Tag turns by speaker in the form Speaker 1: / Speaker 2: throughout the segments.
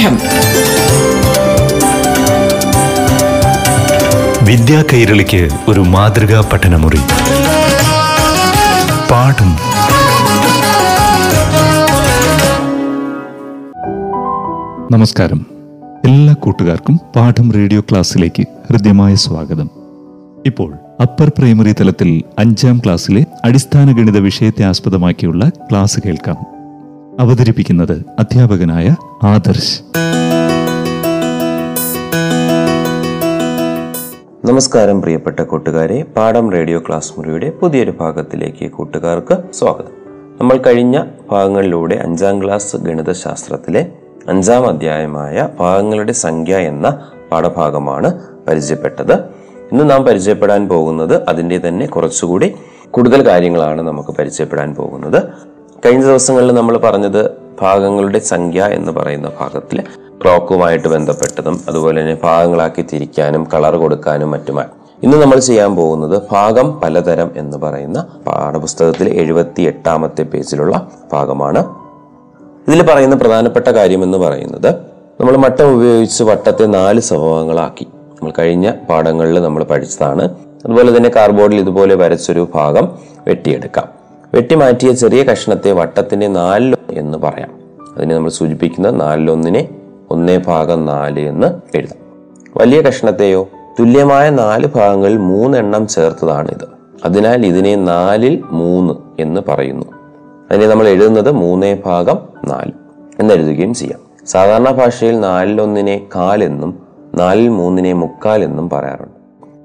Speaker 1: പാഠം.
Speaker 2: വിദ്യാ കൈരളിക്ക് ഒരു മാതൃകാ പഠനമുറി. പാഠം.
Speaker 3: നമസ്കാരം. എല്ലാ കൂട്ടുകാർക്കും പാഠം റേഡിയോ ക്ലാസ്സിലേക്ക് ഹൃദ്യമായ സ്വാഗതം. ഇപ്പോൾ അപ്പർ പ്രൈമറി തലത്തിൽ അഞ്ചാം ക്ലാസ്സിലെ അടിസ്ഥാന ഗണിത വിഷയത്തെ ആസ്പദമാക്കിയുള്ള ക്ലാസ് കേൾക്കാം. അവതരിപ്പിക്കുന്നത് അധ്യാപകനായ ആദർശ്.
Speaker 4: നമസ്കാരം പ്രിയപ്പെട്ട കൂട്ടുകാരെ. പാഠം റേഡിയോ ക്ലാസ് മുറിയുടെ പുതിയൊരു ഭാഗത്തിലേക്ക് കൂട്ടുകാർക്ക് സ്വാഗതം. നമ്മൾ കഴിഞ്ഞ ഭാഗങ്ങളിലൂടെ അഞ്ചാം ക്ലാസ് ഗണിതശാസ്ത്രത്തിലെ അഞ്ചാം അധ്യായമായ ഭാഗങ്ങളുടെ സംഖ്യ എന്ന പാഠഭാഗമാണ് പരിചയപ്പെട്ടത്. ഇന്ന് നാം പരിചയപ്പെടാൻ പോകുന്നത് അതിന്റെ തന്നെ കുറച്ചുകൂടി കൂടുതൽ കാര്യങ്ങളാണ് നമുക്ക് പരിചയപ്പെടാൻ പോകുന്നത്. കഴിഞ്ഞ ദിവസങ്ങളിൽ നമ്മൾ പറഞ്ഞത് ഭാഗങ്ങളുടെ സംഖ്യ എന്ന് പറയുന്ന ഭാഗത്തിൽ ക്ലോക്കുമായിട്ട് ബന്ധപ്പെട്ടതും അതുപോലെ തന്നെ ഭാഗങ്ങളാക്കി തിരിക്കാനും കളർ കൊടുക്കാനും മറ്റുമായി. ഇന്ന് നമ്മൾ ചെയ്യാൻ പോകുന്നത് ഭാഗം പലതരം എന്ന് പറയുന്ന പാഠപുസ്തകത്തിലെ എഴുപത്തി എട്ടാമത്തെ പേജിലുള്ള ഭാഗമാണ്. ഇതിൽ പറയുന്ന പ്രധാനപ്പെട്ട കാര്യം എന്ന് പറയുന്നത് നമ്മൾ മട്ടം ഉപയോഗിച്ച് വട്ടത്തെ നാല് സ്വഭാവങ്ങളാക്കി നമ്മൾ കഴിഞ്ഞ പാഠങ്ങളിൽ നമ്മൾ പഠിച്ചതാണ്. അതുപോലെ തന്നെ കാർബോർഡിൽ ഇതുപോലെ വരച്ചൊരു ഭാഗം വെട്ടിയെടുക്കാം. വെട്ടി മാറ്റിയ ചെറിയ കഷ്ണത്തെ വട്ടത്തിന്റെ നാലിൽ എന്ന് പറയാം. അതിനെ നമ്മൾ സൂചിപ്പിക്കുന്ന നാലിലൊന്നിനെ ഒന്നേ ഭാഗം നാല് എന്ന് എഴുതാം. വലിയ കഷ്ണത്തെയോ തുല്യമായ നാല് ഭാഗങ്ങളിൽ മൂന്നെണ്ണം ചേർത്തതാണ് ഇത്. അതിനാൽ ഇതിനെ നാലിൽ മൂന്ന് എന്ന് പറയുന്നു. അതിനെ നമ്മൾ എഴുതുന്നത് മൂന്നേ ഭാഗം നാല് എന്നെഴുതുകയും ചെയ്യാം. സാധാരണ ഭാഷയിൽ നാലിലൊന്നിനെ കാലെന്നും നാലിൽ മൂന്നിനെ മുക്കാൽ എന്നും പറയാറുണ്ട്.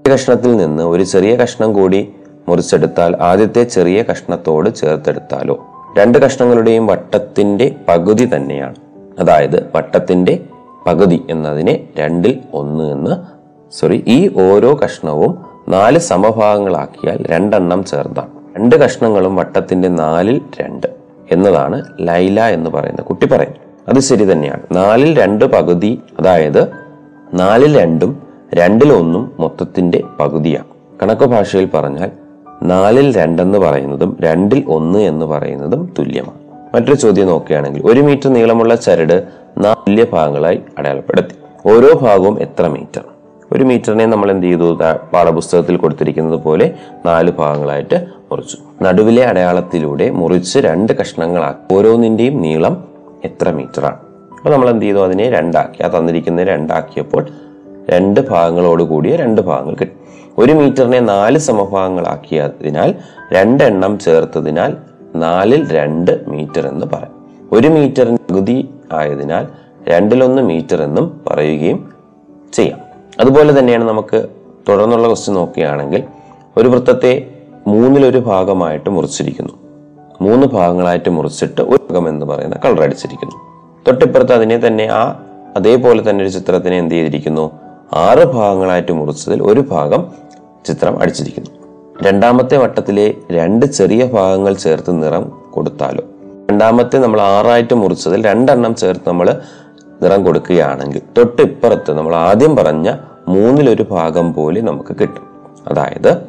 Speaker 4: കഷ്ണത്തിൽ നിന്ന് ഒരു ചെറിയ കഷ്ണം കൂടി മുറിച്ചെടുത്താൽ ആദ്യത്തെ ചെറിയ കഷ്ണത്തോട് ചേർത്തെടുത്താലോ. രണ്ട് കഷ്ണങ്ങളുടെയും വട്ടത്തിന്റെ പകുതി തന്നെയാണ്. അതായത് വട്ടത്തിന്റെ പകുതി എന്നതിനെ രണ്ടിൽ ഒന്ന് എന്ന് സോറി ഈ ഓരോ കഷ്ണവും നാല് സമഭാഗങ്ങളാക്കിയാൽ രണ്ടെണ്ണം ചേർത്താണ് രണ്ട് കഷ്ണങ്ങളും വട്ടത്തിന്റെ നാലിൽ രണ്ട് എന്നതാണ് ലൈല എന്ന് പറയുന്ന കുട്ടി പറയുന്നത് അത് ശരി തന്നെയാണ്. നാലിൽ രണ്ട് പകുതി അതായത് നാലിൽ രണ്ടും രണ്ടിലൊന്നും മൊത്തത്തിന്റെ പകുതിയാണ്. കണക്ക് ഭാഷയിൽ പറഞ്ഞാൽ നാലിൽ രണ്ടെന്ന് പറയുന്നതും രണ്ടിൽ ഒന്ന് എന്ന് പറയുന്നതും തുല്യമാണ്. മറ്റൊരു ചോദ്യം നോക്കുകയാണെങ്കിൽ ഒരു മീറ്റർ നീളമുള്ള ചരട് നാല് തുല്യ ഭാഗങ്ങളായി അടയാളപ്പെടുത്തി. ഓരോ ഭാഗവും എത്ര മീറ്റർ? ഒരു മീറ്ററിനെ നമ്മൾ എന്ത് ചെയ്തു? പാഠപുസ്തകത്തിൽ കൊടുത്തിരിക്കുന്നത് പോലെ നാല് ഭാഗങ്ങളായിട്ട് മുറിച്ചു. നടുവിലെ അടയാളത്തിലൂടെ മുറിച്ച് രണ്ട് കഷ്ണങ്ങളാക്കി. ഓരോന്നിന്റെയും നീളം എത്ര മീറ്ററാണ്? അപ്പോൾ നമ്മൾ എന്ത് ചെയ്തു? അതിനെ രണ്ടാക്കി. ആ തന്നിരിക്കുന്ന രണ്ടാക്കിയപ്പോൾ രണ്ട് ഭാഗങ്ങളോട് കൂടിയ രണ്ട് ഭാഗങ്ങൾ കിട്ടും. ഒരു മീറ്ററിനെ നാല് സമഭാഗങ്ങളാക്കിയതിനാൽ രണ്ടെണ്ണം ചേർത്തതിനാൽ നാലിൽ രണ്ട് മീറ്റർ എന്ന് പറയും. ഒരു മീറ്ററിന് പകുതി ആയതിനാൽ രണ്ടിലൊന്ന് മീറ്റർ എന്നും പറയുകയും ചെയ്യാം. അതുപോലെ തന്നെയാണ് നമുക്ക് തുടർന്നുള്ള ക്വസ്റ്റ്യൻ നോക്കുകയാണെങ്കിൽ ഒരു വൃത്തത്തെ മൂന്നിലൊരു ഭാഗമായിട്ട് മുറിച്ചിരിക്കുന്നു. മൂന്ന് ഭാഗങ്ങളായിട്ട് മുറിച്ചിട്ട് ഒരു ഭാഗം എന്ന് പറയുന്ന കളർ അടിച്ചിരിക്കുന്നു. തൊട്ടിപ്പുറത്ത് അതിനെ തന്നെ ആ അതേപോലെ തന്നെ ഒരു ചിത്രത്തിനെ എന്ത് ചെയ്തിരിക്കുന്നു? ആറ് ഭാഗങ്ങളായിട്ട് മുറിച്ചതിൽ ഒരു ഭാഗം ചിത്രം അടിച്ചിരിക്കുന്നു. രണ്ടാമത്തെ വട്ടത്തിലെ രണ്ട് ചെറിയ ഭാഗങ്ങൾ ചേർത്ത് നിറം കൊടുത്താലോ? രണ്ടാമത്തെ നമ്മൾ ആറായിട്ട് മുറിച്ചതിൽ രണ്ടെണ്ണം ചേർത്ത് നമ്മൾ നിറം കൊടുക്കുകയാണെങ്കിൽ തൊട്ട് തൊട്ടിപ്പുറത്ത് നമ്മൾ ആദ്യം പറഞ്ഞ മൂന്നിലൊരു ഭാഗം പോലെ നമുക്ക് കിട്ടും. അതായത്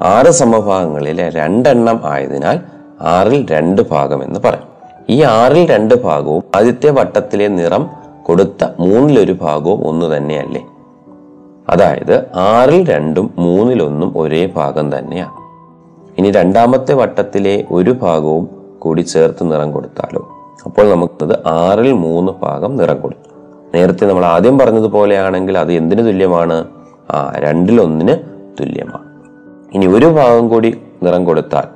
Speaker 4: ആറ് സമഭാഗങ്ങളിലെ രണ്ടെണ്ണം ആയതിനാൽ ആറിൽ രണ്ട് ഭാഗം എന്ന് പറയും. ഈ ആറിൽ രണ്ട് ഭാഗവും ആദ്യത്തെ വട്ടത്തിലെ നിറം കൊടുത്ത മൂന്നിലൊരു ഭാഗവും ഒന്ന് തന്നെയല്ലേ? അതായത് ആറിൽ രണ്ടും മൂന്നിലൊന്നും ഒരേ ഭാഗം തന്നെയാണ്. ഇനി രണ്ടാമത്തെ വട്ടത്തിലെ ഒരു ഭാഗവും കൂടി ചേർത്ത് നിറം കൊടുത്താലോ? അപ്പോൾ നമുക്കത് ആറിൽ മൂന്ന് ഭാഗം നിറം കൊടുത്തു നേരത്തെ നമ്മൾ ആദ്യം പറഞ്ഞതുപോലെയാണെങ്കിൽ അത് എന്തിനു തുല്യമാണ്? ആ രണ്ടിലൊന്നിന് തുല്യമാണ്. ഇനി ഒരു ഭാഗം കൂടി നിറം കൊടുത്താൽ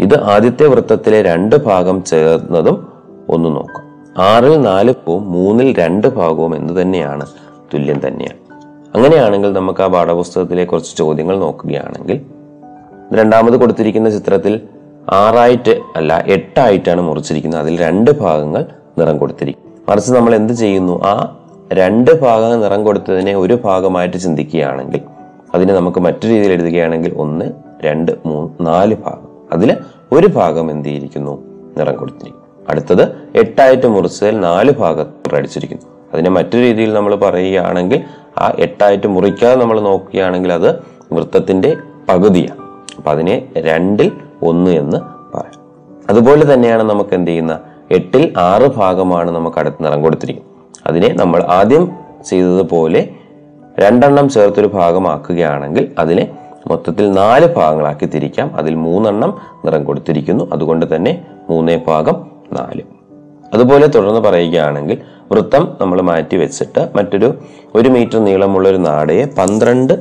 Speaker 4: ഇത് ആദ്യത്തെ വൃത്തത്തിലെ രണ്ട് ഭാഗം ചേർന്നതും ഒന്ന് നോക്കാം. ആറിൽ നാല് പോവും മൂന്നിൽ രണ്ട് ഭാഗവും എന്ത് തന്നെയാണ് തുല്യം തന്നെയാണ്. അങ്ങനെയാണെങ്കിൽ നമുക്ക് ആ പാഠപുസ്തകത്തിലെ കുറച്ച് ചോദ്യങ്ങൾ നോക്കുകയാണെങ്കിൽ രണ്ടാമത് കൊടുത്തിരിക്കുന്ന ചിത്രത്തിൽ ആറായിട്ട് അല്ല എട്ടായിട്ടാണ് മുറിച്ചിരിക്കുന്നത്. അതിൽ രണ്ട് ഭാഗങ്ങൾ നിറം കൊടുത്തിരിക്കും. മറിച്ച് നമ്മൾ എന്ത് ചെയ്യുന്നു? ആ രണ്ട് ഭാഗങ്ങൾ നിറം കൊടുത്തതിനെ ഒരു ഭാഗമായിട്ട് ചിന്തിക്കുകയാണെങ്കിൽ അതിനെ നമുക്ക് മറ്റു രീതിയിൽ എഴുതുകയാണെങ്കിൽ ഒന്ന് രണ്ട് മൂന്ന് നാല് ഭാഗം. അതിൽ ഒരു ഭാഗം എന്ത് ചെയ്തിരിക്കുന്നു? നിറം കൊടുത്തിരിക്കും അടുത്തത് എട്ടായിട്ട് മുറിച്ചതിൽ നാല് ഭാഗം അടിച്ചിരിക്കുന്നു. അതിനെ മറ്റു രീതിയിൽ നമ്മൾ പറയുകയാണെങ്കിൽ ആ എട്ടായിട്ട് മുറിക്കാതെ നമ്മൾ നോക്കുകയാണെങ്കിൽ അത് വൃത്തത്തിന്റെ പകുതിയാണ്. അപ്പൊ അതിനെ രണ്ടിൽ ഒന്ന് എന്ന് പറയാം. അതുപോലെ തന്നെയാണ് നമുക്ക് എന്ത് ചെയ്യുന്ന? എട്ടിൽ ആറ് ഭാഗമാണ് നമുക്ക് അടുത്ത് നിറം കൊടുത്തിരിക്കുന്നത്. അതിനെ നമ്മൾ ആദ്യം ചെയ്തതുപോലെ രണ്ടെണ്ണം ചേർത്തൊരു ഭാഗമാക്കുകയാണെങ്കിൽ അതിനെ മൊത്തത്തിൽ നാല് ഭാഗങ്ങളാക്കി തിരിക്കാം. അതിൽ മൂന്നെണ്ണം നിറം കൊടുത്തിരിക്കുന്നു. അതുകൊണ്ട് തന്നെ മൂന്നേ ഭാഗം നാല്. അതുപോലെ തുടർന്ന് പറയുകയാണെങ്കിൽ വൃത്തം നമ്മൾ മാറ്റി വെച്ചിട്ട് മറ്റൊരു ഒരു മീറ്റർ നീളമുള്ള ഒരു നാടയെ പന്ത്രണ്ട്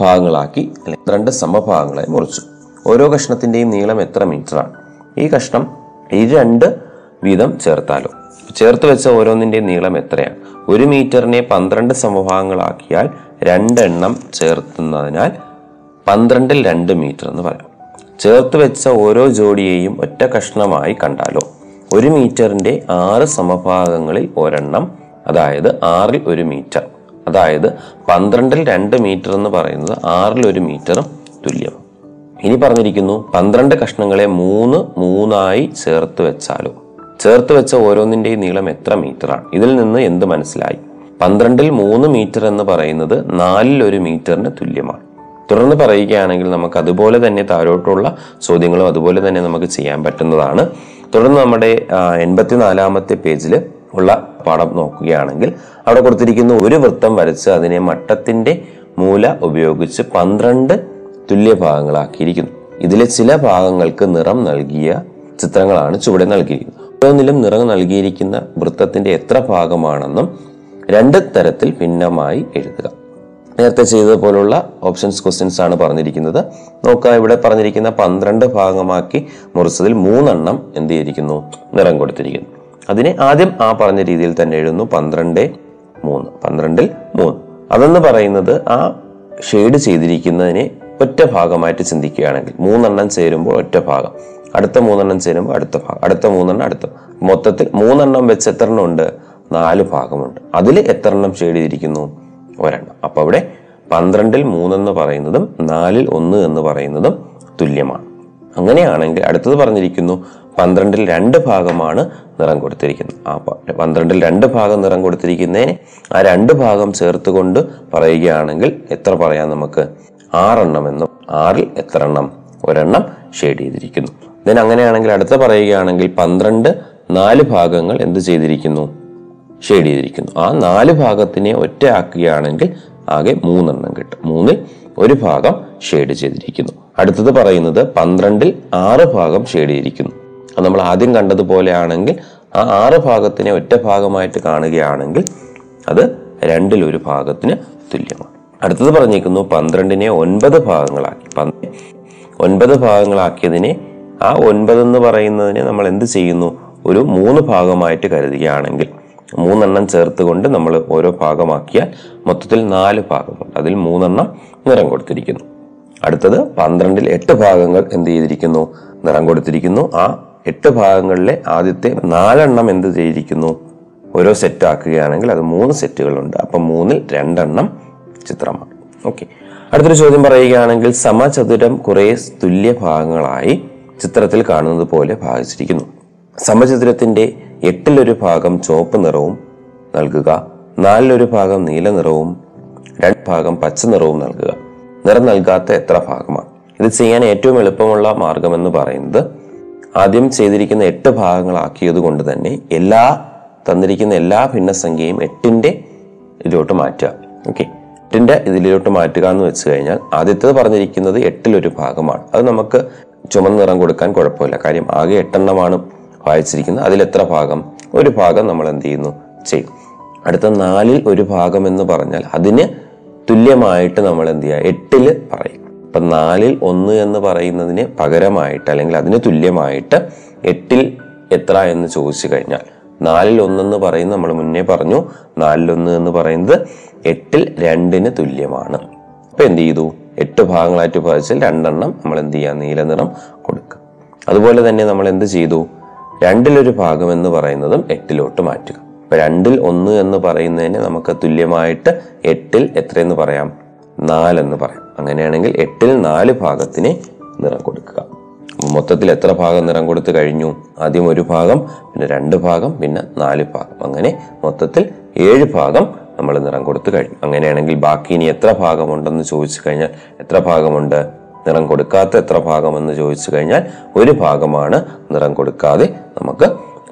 Speaker 4: ഭാഗങ്ങളാക്കി അല്ലെങ്കിൽ പന്ത്രണ്ട് സമഭാഗങ്ങളായി മുറിച്ചു. ഓരോ കഷ്ണത്തിന്റെയും നീളം എത്ര മീറ്ററാണ്? ഈ കഷ്ണം ഈ രണ്ട് വീതം ചേർത്താലോ? ചേർത്ത് വെച്ച ഓരോന്നിന്റെയും നീളം എത്രയാണ്? ഒരു മീറ്ററിനെ പന്ത്രണ്ട് സമഭാഗങ്ങളാക്കിയാൽ രണ്ടെണ്ണം ചേർത്തുന്നതിനാൽ പന്ത്രണ്ടിൽ രണ്ട് മീറ്റർ എന്ന് പറയാം. ചേർത്ത് വെച്ച ഓരോ ജോഡിയെയും ഒറ്റ കഷ്ണമായി കണ്ടാലോ? ഒരു മീറ്ററിന്റെ ആറ് സമഭാഗങ്ങളിൽ ഒരെണ്ണം അതായത് ആറിൽ ഒരു മീറ്റർ. അതായത് പന്ത്രണ്ടിൽ രണ്ട് മീറ്റർ എന്ന് പറയുന്നത് ആറിൽ ഒരു മീറ്ററും തുല്യം ഇനി പറഞ്ഞിരിക്കുന്നു പന്ത്രണ്ട് കഷ്ണങ്ങളെ മൂന്ന് മൂന്നായി ചേർത്ത് വെച്ചാലോ? ചേർത്ത് വെച്ച ഓരോന്നിന്റെയും നീളം എത്ര മീറ്ററാണ്? ഇതിൽ നിന്ന് എന്ത് മനസ്സിലായി? പന്ത്രണ്ടിൽ മൂന്ന് മീറ്റർ എന്ന് പറയുന്നത് നാലിൽ ഒരു മീറ്ററിന് തുല്യമാണ്. തുടർന്ന് പറയുകയാണെങ്കിൽ നമുക്ക് അതുപോലെ തന്നെ താഴോട്ടുള്ള ചോദ്യങ്ങളും അതുപോലെ തന്നെ നമുക്ക് ചെയ്യാൻ പറ്റുന്നതാണ്. തുടർന്ന് നമ്മുടെ എൺപത്തിനാലാമത്തെ പേജിൽ ഉള്ള പാഠം നോക്കുകയാണെങ്കിൽ അവിടെ കൊടുത്തിരിക്കുന്ന ഒരു വൃത്തം വരച്ച് അതിനെ മട്ടത്തിന്റെ മൂല ഉപയോഗിച്ച് പന്ത്രണ്ട് തുല്യ ഭാഗങ്ങളാക്കിയിരിക്കുന്നു ഇതിലെ ചില ഭാഗങ്ങൾക്ക് നിറം നൽകിയ ചിത്രങ്ങളാണ് ചുവടെ നൽകിയിരിക്കുന്നത്. ഓരോന്നിലും നിറം നൽകിയിരിക്കുന്ന വൃത്തത്തിന്റെ എത്ര ഭാഗമാണെന്നും രണ്ട് തരത്തിൽ ഭിന്നമായി എഴുതുക. നേരത്തെ ചെയ്തതുപോലുള്ള ഓപ്ഷൻസ് ക്വസ്റ്റ്യൻസ് ആണ് പറഞ്ഞിരിക്കുന്നത്. നോക്കുക ഇവിടെ പറഞ്ഞിരിക്കുന്ന പന്ത്രണ്ട് ഭാഗമാക്കി മുറിച്ചതിൽ മൂന്നെണ്ണം എന്ത് ചെയ്തിരിക്കുന്നു? നിറം കൊടുത്തിരിക്കുന്നു. അതിനെ ആദ്യം ആ പറഞ്ഞ രീതിയിൽ തന്നെ എഴുതുന്നു. പന്ത്രണ്ട് മൂന്ന്. പന്ത്രണ്ടിൽ മൂന്ന്. അതെന്ന് പറയുന്നത് ആ ഷെയ്ഡ് ചെയ്തിരിക്കുന്നതിനെ ഒറ്റ ഭാഗമായിട്ട് ചിന്തിക്കുകയാണെങ്കിൽ മൂന്നെണ്ണം ചേരുമ്പോൾ ഒറ്റ ഭാഗം. അടുത്ത മൂന്നെണ്ണം ചേരുമ്പോൾ അടുത്ത ഭാഗം. അടുത്ത മൂന്നെണ്ണം അടുത്ത മൊത്തത്തിൽ മൂന്നെണ്ണം വെച്ച് എത്ര ഉണ്ട്? നാല് ഭാഗമുണ്ട്. അതിൽ എത്ര എണ്ണം ഷെയ്ഡ് ചെയ്തിരിക്കുന്നു? ഒരെണ്ണം. അപ്പോൾ അവിടെ പന്ത്രണ്ടിൽ മൂന്നെന്ന് പറയുന്നതും നാലിൽ ഒന്ന് എന്ന് പറയുന്നതും തുല്യമാണ്. അങ്ങനെയാണെങ്കിൽ അടുത്തത് പറഞ്ഞിരിക്കുന്നു പന്ത്രണ്ടിൽ രണ്ട് ഭാഗമാണ് നിറം കൊടുത്തിരിക്കുന്നത്. ആ പന്ത്രണ്ടിൽ രണ്ട് ഭാഗം നിറം കൊടുത്തിരിക്കുന്നതിന് ആ രണ്ട് ഭാഗം ചേർത്തുകൊണ്ട് പറയുകയാണെങ്കിൽ എത്ര പറയാം നമുക്ക്? ആറെണ്ണം എന്നും ആറിൽ എത്ര എണ്ണം ഒരെണ്ണം ഷെയ്ഡ് ചെയ്തിരിക്കുന്നു. ദെൻ അങ്ങനെയാണെങ്കിൽ അടുത്ത പറയുകയാണെങ്കിൽ പന്ത്രണ്ട് നാല് ഭാഗങ്ങൾ എന്ത് ചെയ്തിരിക്കുന്നു? ഷെയ്ഡ് ചെയ്തിരിക്കുന്നു ആ നാല് ഭാഗത്തിനെ ഒറ്റയാക്കുകയാണെങ്കിൽ ആകെ മൂന്നെണ്ണം കിട്ടും. മൂന്നിൽ ഒരു ഭാഗം ഷെയ്ഡ് ചെയ്തിരിക്കുന്നു. അടുത്തത് പറയുന്നത് പന്ത്രണ്ടിൽ ആറ് ഭാഗം ഷെയ്ഡ് ചെയ്തിരിക്കുന്നു അത് നമ്മൾ ആദ്യം കണ്ടതുപോലെ ആണെങ്കിൽ ആ ആറ് ഭാഗത്തിനെ ഒറ്റ ഭാഗമായിട്ട് കാണുകയാണെങ്കിൽ അത് രണ്ടിൽ ഒരു ഭാഗത്തിന് തുല്യമാണ്. അടുത്തത് പറഞ്ഞിരിക്കുന്നു പന്ത്രണ്ടിനെ ഒൻപത് ഭാഗങ്ങളാക്കി. ഒൻപത് ഭാഗങ്ങളാക്കിയതിനെ ആ ഒൻപത് എന്ന് പറയുന്നതിനെ നമ്മൾ എന്ത് ചെയ്യുന്നു? ഒരു മൂന്ന് ഭാഗമായിട്ട് കരുതുകയാണെങ്കിൽ മൂന്നെണ്ണം ചേർത്തുകൊണ്ട് നമ്മൾ ഓരോ ഭാഗമാക്കിയാൽ മൊത്തത്തിൽ നാല് ഭാഗമുണ്ട് അതിൽ മൂന്നെണ്ണം നിറം കൊടുത്തിരിക്കുന്നു. അടുത്തത് പന്ത്രണ്ടിൽ എട്ട് ഭാഗങ്ങൾ എന്ത് ചെയ്തിരിക്കുന്നു? നിറം കൊടുത്തിരിക്കുന്നു. ആ എട്ട് ഭാഗങ്ങളിലെ ആദ്യത്തെ നാലെണ്ണം എന്ത് ചെയ്തിരിക്കുന്നു? ഓരോ സെറ്റ് ആക്കുകയാണെങ്കിൽ അത് മൂന്ന് സെറ്റുകളുണ്ട് അപ്പം മൂന്നിൽ രണ്ടെണ്ണം ചിത്രമാണ്. ഓക്കെ അടുത്തൊരു ചോദ്യം പറയുകയാണെങ്കിൽ സമചതുരം കുറേ തുല്യ ഭാഗങ്ങളായി ചിത്രത്തിൽ കാണുന്നത് പോലെ ഭാഗിച്ചിരിക്കുന്നു. സമചതുരത്തിന്റെ എട്ടിലൊരു ഭാഗം ചുവപ്പ് നിറവും നൽകുക നാലിലൊരു ഭാഗം നീല നിറവും രണ്ട് ഭാഗം പച്ച നിറവും നൽകുക. നിറം നൽകാത്ത എത്ര ഭാഗമാണ്? ഇത് ചെയ്യാൻ ഏറ്റവും എളുപ്പമുള്ള മാർഗം എന്ന് പറയുന്നത് ആദ്യം ചെയ്തിരിക്കുന്ന എട്ട് ഭാഗങ്ങളാക്കിയത് കൊണ്ട് തന്നെ എല്ലാ തന്നിരിക്കുന്ന എല്ലാ ഭിന്നസംഖ്യയും എട്ടിന്റെ ഇതിലോട്ട് മാറ്റുക. ഓക്കെ. എട്ടിന്റെ ഇതിലോട്ട് മാറ്റുക എന്ന് വെച്ച് കഴിഞ്ഞാൽ ആദ്യത്തേത് പറഞ്ഞിരിക്കുന്നത് എട്ടിലൊരു ഭാഗമാണ്. അത് നമുക്ക് ചുമന്ന നിറം കൊടുക്കാൻ കുഴപ്പമില്ല. കാര്യം ആകെ എട്ടെണ്ണമാണ് വായിച്ചിരിക്കുന്നത് അതിൽ എത്ര ഭാഗം? ഒരു ഭാഗം നമ്മൾ എന്ത് ചെയ്യുന്നു? ചെയ്യും. അടുത്ത നാലിൽ ഒരു ഭാഗം എന്ന് പറഞ്ഞാൽ അതിന് തുല്യമായിട്ട് നമ്മൾ എന്ത് ചെയ്യുക? എട്ടിൽ പറയും. അപ്പൊ നാലിൽ ഒന്ന് എന്ന് പറയുന്നതിന് പകരമായിട്ട് അല്ലെങ്കിൽ അതിന് തുല്യമായിട്ട് എട്ടിൽ എത്ര എന്ന് ചോദിച്ചു കഴിഞ്ഞാൽ നാലിൽ ഒന്നെന്ന് പറയുന്നത് നമ്മൾ മുന്നേ പറഞ്ഞു. നാലിൽ ഒന്ന് എന്ന് പറയുന്നത് എട്ടിൽ രണ്ടിന് തുല്യമാണ്. അപ്പൊ എന്ത് ചെയ്തു? എട്ട് ഭാഗങ്ങളായിട്ട് ഭാഗിച്ചാൽ രണ്ടെണ്ണം നമ്മൾ എന്ത് ചെയ്യുക? നീല നിറം കൊടുക്കുക. അതുപോലെ തന്നെ നമ്മൾ എന്ത് ചെയ്തു? രണ്ടിലൊരു ഭാഗം എന്ന് പറയുന്നതും എട്ടിലോട്ട് മാറ്റുക. അപ്പൊ രണ്ടിൽ ഒന്ന് എന്ന് പറയുന്നതിന് നമുക്ക് തുല്യമായിട്ട് എട്ടിൽ എത്രയെന്ന് പറയാം? നാലെന്ന് പറയാം. അങ്ങനെയാണെങ്കിൽ എട്ടിൽ നാല് ഭാഗത്തിന് നിറം കൊടുക്കുക. മൊത്തത്തിൽ എത്ര ഭാഗം നിറം കൊടുത്തു കഴിഞ്ഞു? ആദ്യം ഒരു ഭാഗം പിന്നെ രണ്ട് ഭാഗം പിന്നെ നാല് ഭാഗം. അങ്ങനെ മൊത്തത്തിൽ ഏഴ് ഭാഗം നമ്മൾ നിറം കൊടുത്തു കഴിഞ്ഞു. അങ്ങനെയാണെങ്കിൽ ബാക്കി ഇനി എത്ര ഭാഗമുണ്ടെന്ന് ചോദിച്ചു കഴിഞ്ഞാൽ എത്ര ഭാഗമുണ്ട്? നിറം കൊടുക്കാത്ത എത്ര ഭാഗമെന്ന് ചോദിച്ചു കഴിഞ്ഞാൽ ഒരു ഭാഗമാണ് നിറം കൊടുക്കാതെ നമുക്ക്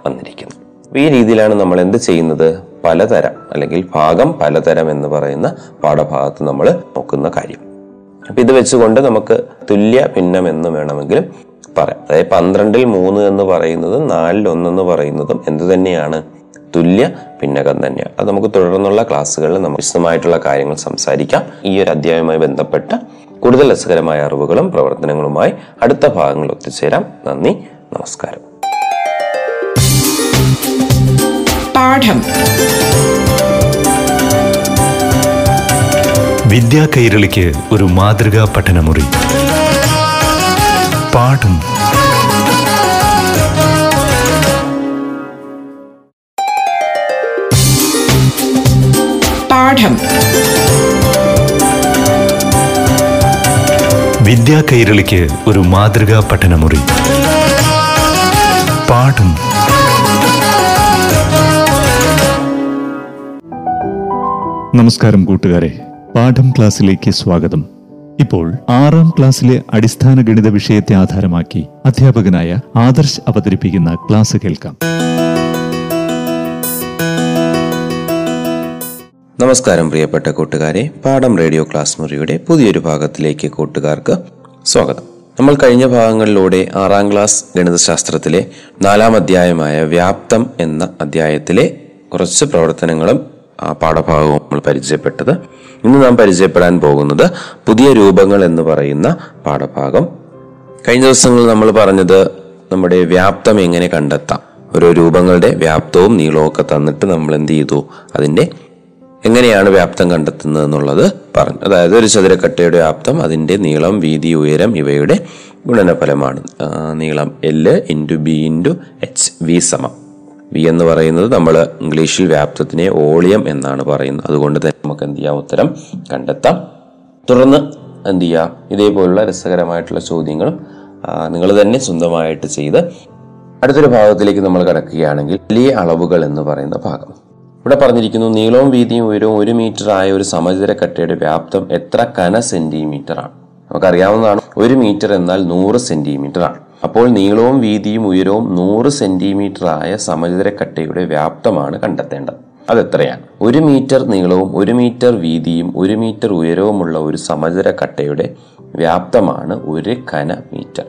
Speaker 4: വന്നിരിക്കുന്നത്. ഈ രീതിയിലാണ് നമ്മൾ എന്ത് ചെയ്യുന്നത്? പലതരം അല്ലെങ്കിൽ ഭാഗം പലതരം എന്ന് പറയുന്ന പാഠഭാഗത്ത് നമ്മൾ നോക്കുന്ന കാര്യം. അപ്പൊ ഇത് വെച്ചുകൊണ്ട് നമുക്ക് തുല്യ ഭിന്നം എന്ന് വേണമെങ്കിലും പറയാം. അതായത് പന്ത്രണ്ടിൽ മൂന്ന് എന്ന് പറയുന്നതും നാലിൽ ഒന്നെന്ന് പറയുന്നതും എന്ത് തന്നെയാണ്? തുല്യ ഭിന്നകം തന്നെയാണ്. അത് നമുക്ക് തുടർന്നുള്ള ക്ലാസ്സുകളിൽ നമുക്ക് വിശദമായിട്ടുള്ള കാര്യങ്ങൾ സംസാരിക്കാം. ഈ ഒരു അധ്യായവുമായി ബന്ധപ്പെട്ട കൂടുതൽ രസകരമായ അറിവുകളും പ്രവർത്തനങ്ങളുമായി അടുത്ത ഭാഗങ്ങളിൽ ഒത്തുചേരാം നന്ദി നമസ്കാരം.
Speaker 1: പാഠം.
Speaker 2: വിദ്യാ കൈരളിക്ക് ഒരു മാതൃകാ പഠനമുറി. പാഠം
Speaker 1: പാഠം
Speaker 2: വിദ്യാ കൈരളിക്ക് ഒരു മാതൃകാ പഠനമുറി. പാഠം.
Speaker 3: നമസ്കാരം കൂട്ടുകാരെ. പാഠം ക്ലാസ്സിലേക്ക് സ്വാഗതം. ഇപ്പോൾ ആറാം ക്ലാസ്സിലെ അടിസ്ഥാന ഗണിത വിഷയത്തെ ആധാരമാക്കി അധ്യാപകനായ ആദർശ് അവതരിപ്പിക്കുന്ന ക്ലാസ് കേൾക്കാം.
Speaker 4: നമസ്കാരം പ്രിയപ്പെട്ട കൂട്ടുകാരെ. പാഠം റേഡിയോ ക്ലാസ് മുറിയുടെ പുതിയൊരു ഭാഗത്തിലേക്ക് കൂട്ടുകാർക്ക് സ്വാഗതം. നമ്മൾ കഴിഞ്ഞ ഭാഗങ്ങളിലൂടെ ആറാം ക്ലാസ് ഗണിതശാസ്ത്രത്തിലെ നാലാം അധ്യായമായ വ്യാപ്തം എന്ന അധ്യായത്തിലെ കുറച്ച് പ്രവർത്തനങ്ങളും പാഠഭാഗവും നമ്മൾ പരിചയപ്പെട്ടത്. ഇന്ന് നാം പരിചയപ്പെടാൻ പോകുന്നത് പുതിയ രൂപങ്ങൾ എന്ന് പറയുന്ന പാഠഭാഗം. കഴിഞ്ഞ ദിവസങ്ങളിൽ നമ്മൾ പറഞ്ഞത് നമ്മുടെ വ്യാപ്തം എങ്ങനെ കണ്ടെത്താം. ഓരോ രൂപങ്ങളുടെ വ്യാപ്തവും നീളവും ഒക്കെ തന്നിട്ട് നമ്മൾ എന്ത് ചെയ്തു? അതിന്റെ എങ്ങനെയാണ് വ്യാപ്തം കണ്ടെത്തുന്നത് എന്നുള്ളത് പറഞ്ഞു. അതായത് ഒരു ചതുരക്കട്ടയുടെ വ്യാപ്തം അതിന്റെ നീളം വീതി ഉയരം ഇവയുടെ ഗുണനഫലമാണ്. നീളം L into B into H V സമം. വി എന്ന് പറയുന്നത് നമ്മൾ ഇംഗ്ലീഷിൽ വ്യാപ്തത്തിനെ ഓളിയം എന്നാണ് പറയുന്നത്. അതുകൊണ്ട് തന്നെ നമുക്ക് എന്ത് ചെയ്യാം? ഉത്തരം കണ്ടെത്താം. തുടർന്ന് എന്ത് ചെയ്യാം? ഇതേപോലുള്ള രസകരമായിട്ടുള്ള ചോദ്യങ്ങൾ നിങ്ങൾ തന്നെ സ്വന്തമായിട്ട് ചെയ്ത് അടുത്തൊരു ഭാഗത്തിലേക്ക് നമ്മൾ കിടക്കുകയാണെങ്കിൽ വലിയ അളവുകൾ എന്ന് പറയുന്ന ഭാഗം. ഇവിടെ പറഞ്ഞിരിക്കുന്നു നീളവും വീതിയും ഉയരവും ഒരു മീറ്റർ ആയ ഒരു സമചര കട്ടയുടെ വ്യാപ്തം എത്ര കന സെന്റിമീറ്റർ ആണ്. നമുക്കറിയാവുന്നതാണ് ഒരു മീറ്റർ എന്നാൽ നൂറ് സെന്റിമീറ്റർ ആണ്. അപ്പോൾ നീളവും വീതിയും ഉയരവും നൂറ് സെന്റിമീറ്റർ ആയ സമചര കട്ടയുടെ വ്യാപ്തമാണ് കണ്ടെത്തേണ്ടത്. അതെത്രയാണ്? ഒരു മീറ്റർ നീളവും ഒരു മീറ്റർ വീതിയും ഒരു മീറ്റർ ഉയരവുമുള്ള ഒരു സമചര കട്ടയുടെ വ്യാപ്തമാണ് ഒരു കന മീറ്റർ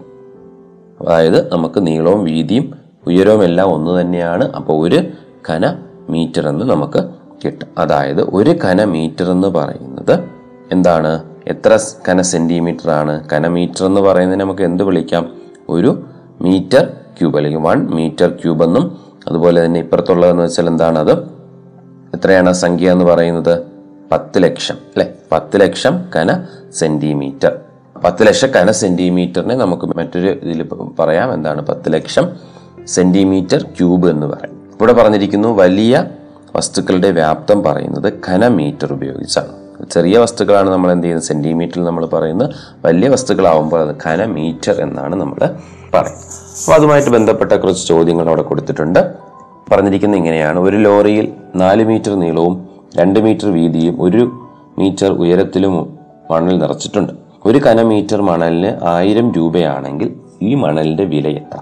Speaker 4: അതായത് നമുക്ക് നീളവും വീതിയും ഉയരവും എല്ലാം ഒന്ന് തന്നെയാണ്. അപ്പോൾ ഒരു ഘന മീറ്റർ എന്ന് നമുക്ക് കിട്ടും. അതായത് ഒരു കന മീറ്റർ എന്ന് പറയുന്നത് എന്താണ്? എത്ര കന സെന്റിമീറ്റർ ആണ്? കന മീറ്റർ എന്ന് പറയുന്നത് നമുക്ക് എന്ത് വിളിക്കാം? ഒരു മീറ്റർ ക്യൂബ് അല്ലെങ്കിൽ വൺ മീറ്റർ ക്യൂബ് എന്നും അതുപോലെ തന്നെ ഇപ്പുറത്തുള്ളതെന്ന് വെച്ചാൽ എന്താണ് അത്? എത്രയാണ് സംഖ്യ എന്ന് പറയുന്നത്? പത്ത് ലക്ഷം അല്ലെ? പത്ത് ലക്ഷം കന സെന്റിമീറ്റർ പത്ത് ലക്ഷം കന സെന്റിമീറ്ററിനെ നമുക്ക് മറ്റൊരു ഇതിൽ പറയാം. എന്താണ്? പത്ത് ലക്ഷം സെന്റിമീറ്റർ ക്യൂബ് എന്ന് പറയും. ഇവിടെ പറഞ്ഞിരിക്കുന്നു വലിയ വസ്തുക്കളുടെ വ്യാപ്തം പറയുന്നത് ഘനമീറ്റർ ഉപയോഗിച്ചാണ്. ചെറിയ വസ്തുക്കളാണ് നമ്മൾ എന്ത് ചെയ്യുന്നത്? സെന്റിമീറ്ററിൽ നമ്മൾ പറയുന്നത് വലിയ വസ്തുക്കളാവുമ്പോൾ അത് ഘനമീറ്റർ എന്നാണ് നമ്മൾ പറയുന്നത്. അപ്പോൾ അതുമായിട്ട് ബന്ധപ്പെട്ട കുറച്ച് ചോദ്യങ്ങൾ അവിടെ കൊടുത്തിട്ടുണ്ട്. പറഞ്ഞിരിക്കുന്നത് ഇങ്ങനെയാണ്. ഒരു ലോറിയിൽ നാല് മീറ്റർ നീളവും രണ്ട് മീറ്റർ വീതിയും ഒരു മീറ്റർ ഉയരത്തിലും മണൽ നിറച്ചിട്ടുണ്ട്. ഒരു ഖനമീറ്റർ മണലിന് ആയിരം രൂപയാണെങ്കിൽ ഈ മണലിന്റെ വില എത്ര?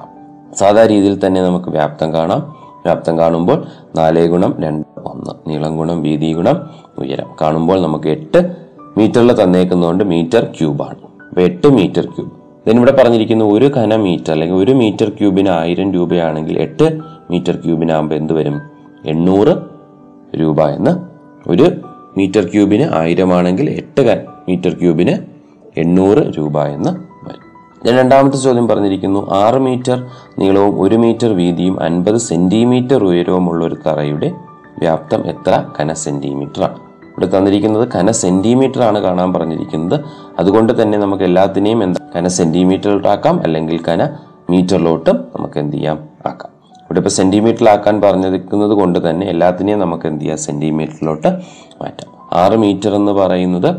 Speaker 4: സാധാരണ രീതിയിൽ തന്നെ നമുക്ക് വ്യാപ്തം കാണാം. വ്യാപ്തം കാണുമ്പോൾ നാല് ഗുണം രണ്ട് ഒന്ന്. നീളം ഗുണം വീതി ഗുണം ഉയരം. കാണുമ്പോൾ നമുക്ക് എട്ട് മീറ്ററിൽ തന്നേക്കുന്നതുകൊണ്ട് മീറ്റർ ക്യൂബാണ് അപ്പോൾ എട്ട് മീറ്റർ ക്യൂബ് ഇവിടെ പറഞ്ഞിരിക്കുന്ന ഒരു ഘന മീറ്റർ അല്ലെങ്കിൽ ഒരു മീറ്റർ ക്യൂബിന് ആയിരം രൂപയാണെങ്കിൽ എട്ട് മീറ്റർ ക്യൂബിനാകുമ്പോൾ എന്ത് വരും? എണ്ണൂറ് രൂപ എന്ന്. ഒരു മീറ്റർ ക്യൂബിന് ആയിരം ആണെങ്കിൽ എട്ട് മീറ്റർ ക്യൂബിന് എണ്ണൂറ് രൂപ എന്ന്. ഞാൻ രണ്ടാമത്തെ ചോദ്യം പറഞ്ഞിരിക്കുന്നു. ആറ് മീറ്റർ നീളവും ഒരു മീറ്റർ വീതിയും അൻപത് സെന്റിമീറ്റർ ഉയരവുമുള്ള ഒരു തറയുടെ വ്യാപ്തം എത്ര? കന സെന്റിമീറ്റർ ആണ്. ഇവിടെ തന്നിരിക്കുന്നത് കന സെന്റിമീറ്റർ ആണ് കാണാൻ പറഞ്ഞിരിക്കുന്നത്. അതുകൊണ്ട് തന്നെ നമുക്ക് എല്ലാത്തിനെയും എന്താ കന സെന്റിമീറ്ററിലോട്ടാക്കാം അല്ലെങ്കിൽ കന മീറ്ററിലോട്ടും നമുക്ക് എന്ത് ചെയ്യാം ആക്കാം. ഇവിടെ ഇപ്പോൾ സെന്റിമീറ്ററിലാക്കാൻ പറഞ്ഞിരിക്കുന്നത് കൊണ്ട് തന്നെ എല്ലാത്തിനെയും നമുക്ക് എന്ത് ചെയ്യാം? സെന്റിമീറ്ററിലോട്ട് മാറ്റാം. ആറ് മീറ്റർ എന്ന് പറയുന്നത്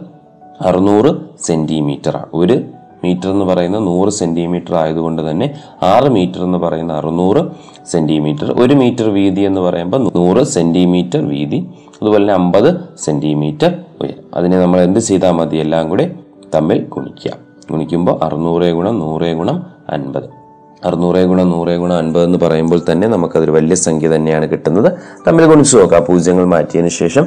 Speaker 4: അറുന്നൂറ് സെന്റിമീറ്റർ ആണ്. ഒരു മീറ്റർ എന്ന് പറയുന്ന നൂറ് സെന്റിമീറ്റർ ആയതുകൊണ്ട് തന്നെ ആറ് മീറ്റർ എന്ന് പറയുന്ന അറുന്നൂറ് സെന്റിമീറ്റർ ഒരു മീറ്റർ വീതി എന്ന് പറയുമ്പോൾ നൂറ് സെന്റിമീറ്റർ വീതി അതുപോലെ തന്നെ അമ്പത് സെന്റിമീറ്റർ ഉയരം. അതിനെ നമ്മൾ എന്ത് ചെയ്താൽ മതി? എല്ലാം കൂടെ തമ്മിൽ ഗുണിക്കുക. ഗുണിക്കുമ്പോൾ അറുന്നൂറ് ഗുണം നൂറ് ഗുണം അൻപത്. അറുന്നൂറ് ഗുണം നൂറ് ഗുണം അൻപത് എന്ന് പറയുമ്പോൾ തന്നെ നമുക്കതൊരു വലിയ സംഖ്യ തന്നെയാണ് കിട്ടുന്നത്. തമ്മിൽ ഗുണിച്ച് നോക്കാം. പൂജ്യങ്ങൾ മാറ്റിയതിന് ശേഷം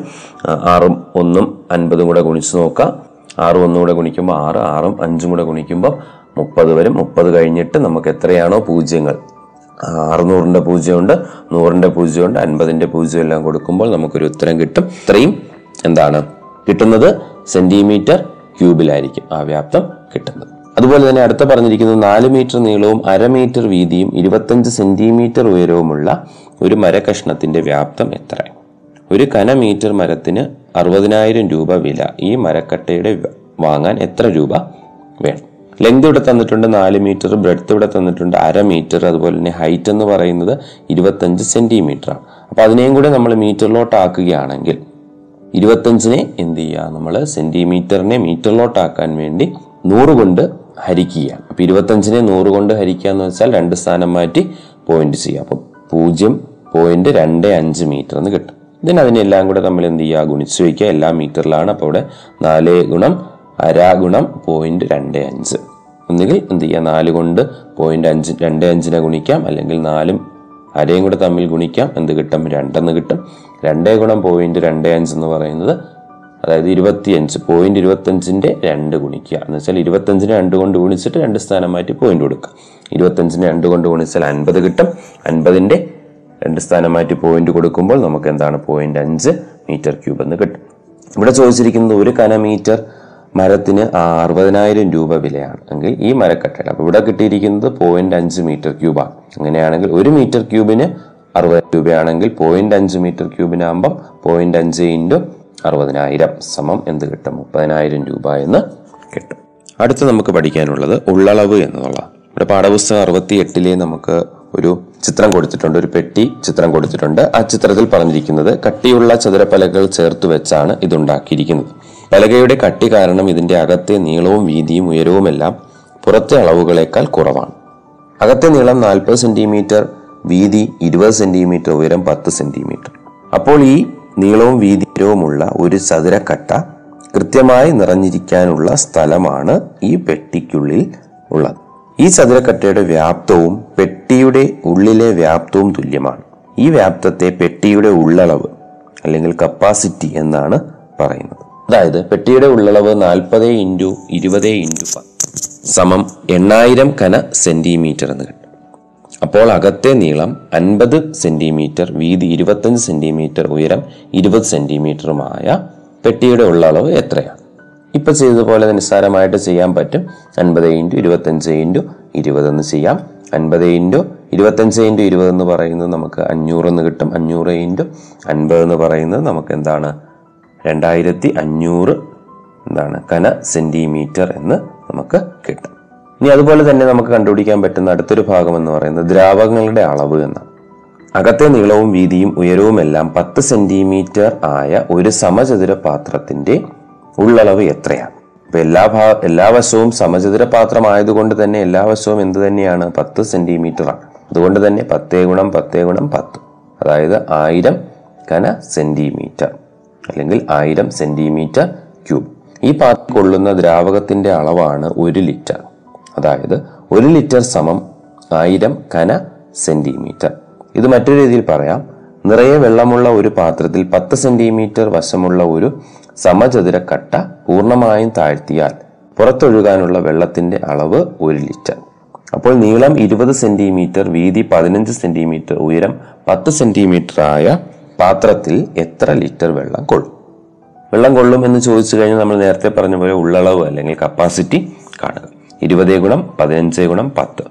Speaker 4: ആറും ഒന്നും അൻപതും കൂടെ ഗുണിച്ച് നോക്കാം. ആറും ഒന്നും കൂടെ ഗുണിക്കുമ്പോൾ ആറ് ആറും അഞ്ചും കൂടെ ഗുണിക്കുമ്പോൾ മുപ്പത് വരും. മുപ്പത് കഴിഞ്ഞിട്ട് നമുക്ക് എത്രയാണോ പൂജ്യങ്ങൾ? അറുന്നൂറിന്റെ പൂജ്യമുണ്ട് നൂറിന്റെ പൂജ്യമുണ്ട് അൻപതിന്റെ പൂജ്യം എല്ലാം കൊടുക്കുമ്പോൾ നമുക്കൊരു ഉത്തരം കിട്ടും. ഇത്രയും എന്താണ്? കിട്ടുന്നത് സെന്റിമീറ്റർ ക്യൂബിലായിരിക്കും ആ വ്യാപ്തം കിട്ടുന്നത്. അതുപോലെ തന്നെ അടുത്ത പറഞ്ഞിരിക്കുന്നത് നാല് മീറ്റർ നീളവും അര മീറ്റർ വീതിയും ഇരുപത്തഞ്ച് സെന്റിമീറ്റർ ഉയരവുമുള്ള ഒരു മരകഷ്ണത്തിന്റെ വ്യാപ്തം എത്ര ഒരു കന മീറ്റർ മരത്തിന് അറുപതിനായിരം രൂപ വില. ഈ മരക്കട്ടയുടെ വാങ്ങാൻ എത്ര രൂപ വേണം? ലെങ്ത് ഇവിടെ തന്നിട്ടുണ്ട് നാല് മീറ്റർ ബ്രെഡ്ത്ത് ഇവിടെ തന്നിട്ടുണ്ട് അര മീറ്റർ അതുപോലെ തന്നെ ഹൈറ്റ് എന്ന് പറയുന്നത് ഇരുപത്തഞ്ച് സെന്റിമീറ്റർ ആണ്. അപ്പൊ അതിനെയും കൂടെ നമ്മൾ മീറ്ററിലോട്ട് ആക്കുകയാണെങ്കിൽ ഇരുപത്തഞ്ചിനെ എന്ത് ചെയ്യുക? നമ്മൾ സെന്റിമീറ്ററിനെ മീറ്ററിലോട്ടാക്കാൻ വേണ്ടി നൂറ് കൊണ്ട് ഹരിക്കുക. അപ്പൊ ഇരുപത്തഞ്ചിനെ നൂറ് കൊണ്ട് ഹരിക്കുക എന്ന് വെച്ചാൽ രണ്ട് സ്ഥാനം മാറ്റി പോയിന്റ് ചെയ്യുക. അപ്പോൾ പൂജ്യം പോയിന്റ് രണ്ട് അഞ്ച് മീറ്റർ എന്ന് കിട്ടും. ഇതിന് അതിനെല്ലാം കൂടെ തമ്മിൽ എന്ത് ചെയ്യുക? ഗുണിച്ച് വയ്ക്കുക. എല്ലാ മീറ്ററിലാണ് അപ്പോൾ ഇവിടെ നാല് ഗുണം അര ഗുണം പോയിന്റ് രണ്ട് അഞ്ച്. ഒന്നുകിൽ എന്ത് ചെയ്യുക? നാല് കൊണ്ട് പോയിന്റ് അഞ്ച് രണ്ട് അഞ്ചിനെ ഗുണിക്കാം. അല്ലെങ്കിൽ നാലും അരയും കൂടെ തമ്മിൽ ഗുണിക്കാം. എന്ത് കിട്ടും? രണ്ടെന്ന് കിട്ടും. രണ്ടേ ഗുണം പോയിന്റ് രണ്ട് അഞ്ച് എന്ന് പറയുന്നത് അതായത് ഇരുപത്തിയഞ്ച്. പോയിന്റ് ഇരുപത്തഞ്ചിന്റെ രണ്ട് ഗുണിക്കുക. എന്ന് വെച്ചാൽ ഇരുപത്തഞ്ചിനെ രണ്ട് കൊണ്ട് ഗുണിച്ചിട്ട് രണ്ട് സ്ഥാനം മാറ്റി പോയിന്റ് കൊടുക്കുക. ഇരുപത്തഞ്ചിനെ രണ്ട് കൊണ്ട് ഗുണിച്ചാൽ അൻപത് കിട്ടും. അൻപതിന്റെ രണ്ട് സ്ഥാനം മാറ്റി പോയിന്റ് കൊടുക്കുമ്പോൾ നമുക്ക് എന്താണ് പോയിന്റ് അഞ്ച് മീറ്റർ ക്യൂബ് എന്ന് കിട്ടും. ഇവിടെ ചോദിച്ചിരിക്കുന്നത് ഒരു കനമീറ്റർ മരത്തിന് അറുപതിനായിരം രൂപ വിലയാണ്. എങ്കിൽ ഈ മരക്കട്ടയുടെ അപ്പോൾ ഇവിടെ കിട്ടിയിരിക്കുന്നത് പോയിന്റ് അഞ്ച് മീറ്റർ ക്യൂബാണ് അങ്ങനെയാണെങ്കിൽ ഒരു മീറ്റർ ക്യൂബിന് അറുപത് രൂപയാണെങ്കിൽ പോയിന്റ് അഞ്ച് മീറ്റർ ക്യൂബിനാകുമ്പം പോയിന്റ് അഞ്ച് ഇന്റു അറുപതിനായിരം സമം എന്ത് കിട്ടും? മുപ്പതിനായിരം രൂപ എന്ന് കിട്ടും. അടുത്ത് നമുക്ക് പഠിക്കാനുള്ളത് ഉള്ളളവ് എന്നുള്ള ഇവിടെ പാഠപുസ്തകം അറുപത്തി എട്ടിലെ നമുക്ക് ഒരു ചിത്രം കൊടുത്തിട്ടുണ്ട് ഒരു പെട്ടി ചിത്രം കൊടുത്തിട്ടുണ്ട്. ആ ചിത്രത്തിൽ പറഞ്ഞിരിക്കുന്നത് കട്ടിയുള്ള ചതുരപ്പലകൾ ചേർത്ത് വെച്ചാണ് ഇതുണ്ടാക്കിയിരിക്കുന്നത്. പലകയുടെ കട്ടി കാരണം ഇതിന്റെ അകത്തെ നീളവും വീതിയും ഉയരവുമെല്ലാം പുറത്തെ അളവുകളേക്കാൾ കുറവാണ്. അകത്തെ നീളം നാൽപ്പത് സെന്റിമീറ്റർ വീതി ഇരുപത് സെന്റിമീറ്റർ ഉയരം പത്ത് സെന്റിമീറ്റർ. അപ്പോൾ ഈ നീളവും വീതിയുമുള്ള ഒരു ചതുരക്കട്ട കൃത്യമായി നിറഞ്ഞിരിക്കാനുള്ള സ്ഥലമാണ് ഈ പെട്ടിക്കുള്ളിൽ ഉള്ളത്. ഈ ചതുരക്കട്ടയുടെ വ്യാപ്തവും പെട്ടിയുടെ ഉള്ളിലെ വ്യാപ്തവും തുല്യമാണ്. ഈ വ്യാപ്തത്തെ പെട്ടിയുടെ ഉള്ളളവ് അല്ലെങ്കിൽ കപ്പാസിറ്റി എന്നാണ് പറയുന്നത്. അതായത് പെട്ടിയുടെ ഉള്ളളവ് നാൽപ്പത് ഇന്റു ഇരുപത് ഇന്റു സമം എണ്ണായിരം കന സെന്റിമീറ്റർ എന്ന് കിട്ടും. അപ്പോൾ അകത്തെ നീളം അൻപത് സെന്റിമീറ്റർ വീതി ഇരുപത്തഞ്ച് സെന്റിമീറ്റർ ഉയരം ഇരുപത് സെന്റിമീറ്ററുമായ പെട്ടിയുടെ ഉള്ളളവ് എത്രയാണ്? ഇപ്പൊ ചെയ്തതുപോലെ നിസ്സാരമായിട്ട് ചെയ്യാൻ പറ്റും. അൻപത് ഇന്റു ഇരുപത്തഞ്ച് ഇന്റു ഇരുപതെന്ന് ചെയ്യാം. അൻപത് ഇന്റു ഇരുപത്തഞ്ച് ഇന്റു ഇരുപത് എന്ന് പറയുന്നത് നമുക്ക് അഞ്ഞൂറ് എന്ന് കിട്ടും. അഞ്ഞൂറ് ഇന്റു അൻപത് എന്ന് പറയുന്നത് നമുക്ക് എന്താണ്? രണ്ടായിരത്തി അഞ്ഞൂറ് എന്താണ്? കന സെന്റിമീറ്റർ എന്ന് നമുക്ക് കിട്ടും. ഇനി അതുപോലെ തന്നെ നമുക്ക് കണ്ടുപിടിക്കാൻ പറ്റുന്ന അടുത്തൊരു ഭാഗം എന്ന് പറയുന്നത് ദ്രാവകങ്ങളുടെ അളവ് എന്നാണ്. അകത്തെ നീളവും വീതിയും ഉയരവും എല്ലാം പത്ത് സെന്റിമീറ്റർ ആയ ഒരു സമചതുര പാത്രത്തിന്റെ ഉള്ളളവ് എത്രയാണ്? അപ്പൊ എല്ലാ ഭാ എല്ലാ വശവും സമചതുര പാത്രം ആയതുകൊണ്ട് തന്നെ എല്ലാ വശവും എന്ത് തന്നെയാണ്? പത്ത് സെന്റിമീറ്റർ ആണ്. അതുകൊണ്ട് തന്നെ പത്തേ ഗുണം പത്തേ ഗുണം പത്ത്. അതായത് ആയിരം കന സെന്റിമീറ്റർ അല്ലെങ്കിൽ ആയിരം സെന്റിമീറ്റർ ക്യൂബ് ഈ പാത്രം കൊള്ളുന്ന ദ്രാവകത്തിന്റെ അളവാണ് ഒരു ലിറ്റർ. അതായത് ഒരു ലിറ്റർ സമം ആയിരം കന സെന്റിമീറ്റർ ഇത് മറ്റൊരു രീതിയിൽ പറയാം. നിറയെ വെള്ളമുള്ള ഒരു പാത്രത്തിൽ പത്ത് സെന്റിമീറ്റർ വശമുള്ള ഒരു സമചതുര കട്ട പൂർണമായും താഴ്ത്തിയാൽ പുറത്തൊഴുകാനുള്ള വെള്ളത്തിന്റെ അളവ് ഒരു ലിറ്റർ അപ്പോൾ നീളം ഇരുപത് സെന്റിമീറ്റർ വീതി പതിനഞ്ച് സെന്റിമീറ്റർ ഉയരം പത്ത് സെന്റിമീറ്റർ ആയ പാത്രത്തിൽ എത്ര ലിറ്റർ വെള്ളം കൊള്ളും? വെള്ളം കൊള്ളും എന്ന് ചോദിച്ചു കഴിഞ്ഞാൽ നമ്മൾ നേരത്തെ പറഞ്ഞ പോലെ ഉള്ളളവ് അല്ലെങ്കിൽ കപ്പാസിറ്റി കാണുക. ഇരുപത് ഗുണം പതിനഞ്ച് ഗുണം പത്ത്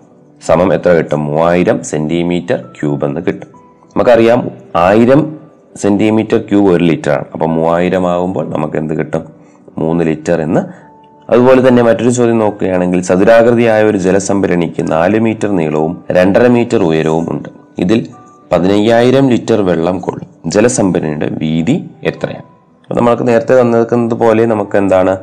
Speaker 4: സമം എത്ര കിട്ടും? മൂവായിരം സെന്റിമീറ്റർ ക്യൂബ് എന്ന് കിട്ടും. നമുക്കറിയാം ആയിരം സെന്റിമീറ്റർ ക്യൂബ് ഒരു ലിറ്റർ ആണ് അപ്പം മൂവായിരം ആകുമ്പോൾ നമുക്ക് എന്ത് കിട്ടും? മൂന്ന് ലിറ്റർ എന്ന്. അതുപോലെ തന്നെ മറ്റൊരു ചോദ്യം നോക്കുകയാണെങ്കിൽ ചതുരാകൃതിയായ ഒരു ജലസംഭരണിക്ക് നാല് മീറ്റർ നീളവും രണ്ടര മീറ്റർ ഉയരവും ഉണ്ട്. ഇതിൽ പതിനയ്യായിരം ലിറ്റർ വെള്ളം കൊള്ളും. ജലസംഭരണിയുടെ വീതി എത്രയാണ്? അപ്പോൾ നമ്മൾക്ക് നേരത്തെ തന്നിരിക്കുന്നത് പോലെ നമുക്ക് എന്താണ്?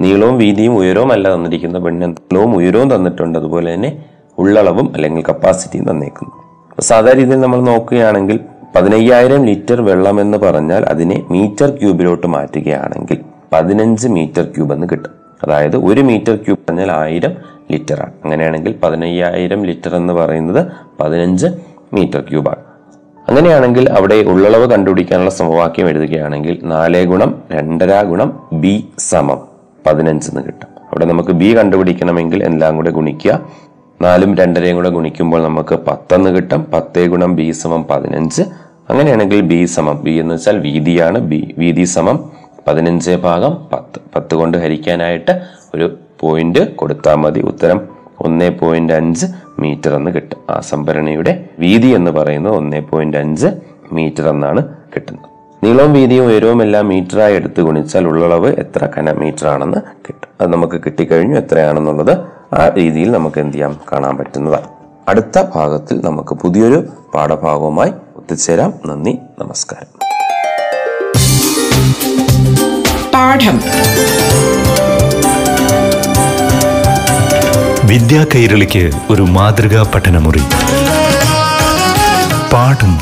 Speaker 4: നീളവും വീതിയും ഉയരവും അല്ല തന്നിരിക്കുന്നത്. പിന്നെ നീളവും ഉയരവും തന്നിട്ടുണ്ട്. അതുപോലെ തന്നെ ഉള്ളളവും അല്ലെങ്കിൽ കപ്പാസിറ്റിയും തന്നേക്കുന്നു. സാധാരണ രീതിയിൽ നമ്മൾ നോക്കുകയാണെങ്കിൽ പതിനയ്യായിരം ലിറ്റർ വെള്ളം എന്ന് പറഞ്ഞാൽ അതിനെ മീറ്റർ ക്യൂബിലോട്ട് മാറ്റുകയാണെങ്കിൽ പതിനഞ്ച് മീറ്റർ ക്യൂബ് എന്ന് കിട്ടും. അതായത് ഒരു മീറ്റർ ക്യൂബ് പറഞ്ഞാൽ ആയിരം ആണ് അങ്ങനെയാണെങ്കിൽ പതിനയ്യായിരം ലിറ്റർ എന്ന് പറയുന്നത് പതിനഞ്ച് മീറ്റർ ക്യൂബാണ്. അങ്ങനെയാണെങ്കിൽ അവിടെ ഉള്ളളവ് കണ്ടുപിടിക്കാനുള്ള സമവാക്യം എഴുതുകയാണെങ്കിൽ നാല് ഗുണം രണ്ടര ഗുണം ബി സമം പതിനഞ്ച് എന്ന് കിട്ടും. അവിടെ നമുക്ക് ബി കണ്ടുപിടിക്കണമെങ്കിൽ എല്ലാം കൂടെ ഗുണിക്കുക. നാലും രണ്ടരയും കൂടെ ഗുണിക്കുമ്പോൾ നമുക്ക് പത്തെന്ന് കിട്ടും. പത്തേ ഗുണം ബി സമം പതിനഞ്ച്. അങ്ങനെയാണെങ്കിൽ ബി സമം ബി എന്ന് വെച്ചാൽ വീതിയാണ് ബി വീതി സമം പതിനഞ്ച് ഭാഗം പത്ത്. പത്ത് കൊണ്ട് ഹരിക്കാനായിട്ട് ഒരു പോയിന്റ് കൊടുത്താൽ മതി. ഉത്തരം ഒന്ന് പോയിന്റ് അഞ്ച് മീറ്റർ എന്ന് കിട്ടും. ആ സംഭരണിയുടെ വീതി എന്ന് പറയുന്നത് ഒന്ന് പോയിന്റ് അഞ്ച് മീറ്റർ എന്നാണ് കിട്ടുന്നത്. നീളവും വീതിയും ഉയരവും എല്ലാം മീറ്ററായി എടുത്ത് ഗുണിച്ചാൽ ഉള്ളളവ് എത്ര കനമീറ്റർ ആണെന്ന് കിട്ടും. അത് നമുക്ക് കിട്ടിക്കഴിഞ്ഞു എത്രയാണെന്നുള്ളത് ആ രീതിയിൽ നമുക്ക് എന്ത് ചെയ്യാം? കാണാൻ പറ്റുന്നതാണ്. അടുത്ത ഭാഗത്തിൽ നമുക്ക് പുതിയൊരു പാഠഭാഗവുമായി ഒത്തുചേരാം നന്ദി നമസ്കാരം.
Speaker 1: പാഠം.
Speaker 2: വിദ്യാ കൈരളിക്ക് ഒരു മാതൃകാ പഠനമുറി. പാഠം.